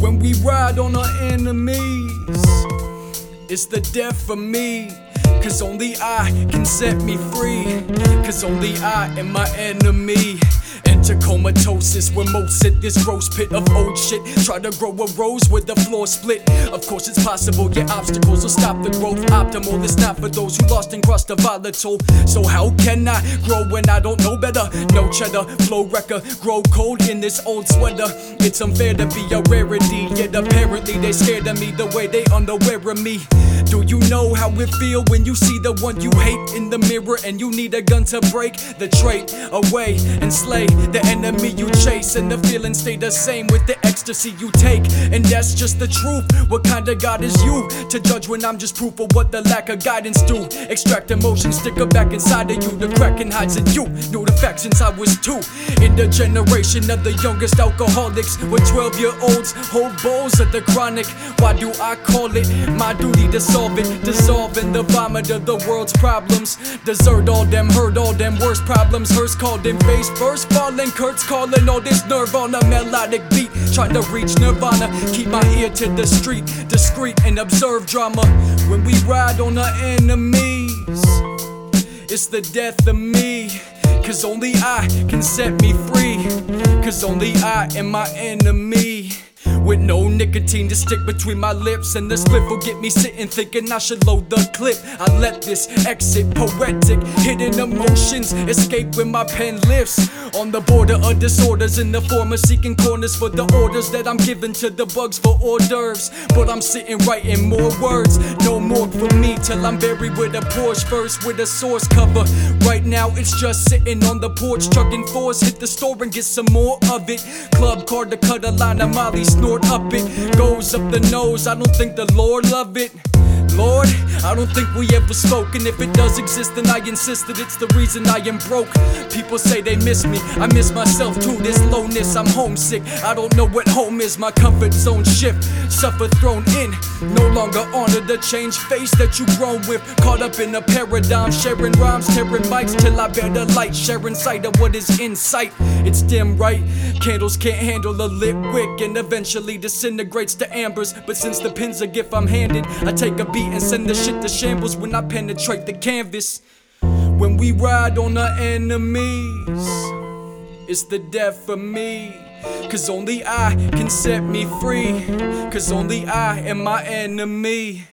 when we ride on our enemies, it's the death for me. Cause only I can set me free. Cause only I am my enemy. Comatosis where most sit this gross pit of old shit. Try to grow a rose with the floor split. Of course, it's possible, yeah, obstacles will stop the growth. Optimal, it's not for those who lost and crossed the volatile. So, how can I grow when I don't know better? No cheddar, flow wrecker, grow cold in this old sweater. It's unfair to be a rarity, yet apparently they scared of me the way they unaware of me. Do you know how it feel when you see the one you hate in the mirror and you need a gun to break the trait away and slay the enemy you chase and the feeling stay the same with the ecstasy you take and that's just the truth. What kind of God is you to judge when I'm just proof of what the lack of guidance do? Extract emotion, stick it back inside of you. The cracking hides in you. Knew the fact since I was two. In the generation of the youngest alcoholics with 12 year olds hold bowls of the chronic. Why do I call it my duty to solve it? Dissolving the vomit of the world's problems. Desert all them, hurt all them worst problems. Hers called in face first falling. Kurt's calling all this nerve on a melodic beat. Trying to reach nirvana. Keep my ear to the street, discreet and observe drama. When we ride on our enemies, it's the death of me. Cause only I can set me free. Cause only I am my enemy. With no nicotine to stick between my lips, and the spliff will get me sitting thinking I should load the clip. I let this exit poetic, hidden emotions escape when my pen lifts. On the border of disorders, in the form of seeking corners for the orders that I'm giving to the bugs for hors d'oeuvres. But I'm sitting writing more words, no more for me till I'm buried with a Porsche first with a source cover. Right now it's just sitting on the porch, chugging fours, hit the store and get some more of it. Club card to cut a line of Molly snort up it. Goes up the nose, I don't think the Lord love it. Lord, I don't think we ever spoke, and if it does exist, then I insist that it's the reason I am broke. People say they miss me, I miss myself too. This lowness, I'm homesick. I don't know what home is, my comfort zone shift. Suffer thrown in, no longer honor the changed face that you grown with. Caught up in a paradigm, sharing rhymes, tearing mics till I bear the light, sharing sight of what is in sight. It's dim, right? Candles can't handle a lit wick, and eventually disintegrates to ambers. But since the pen's a gift I'm handed, I take a beat and send the shit to shambles when I penetrate the canvas. When we ride on our enemies, it's the death for me. Cause only I can set me free. Cause only I am my enemy.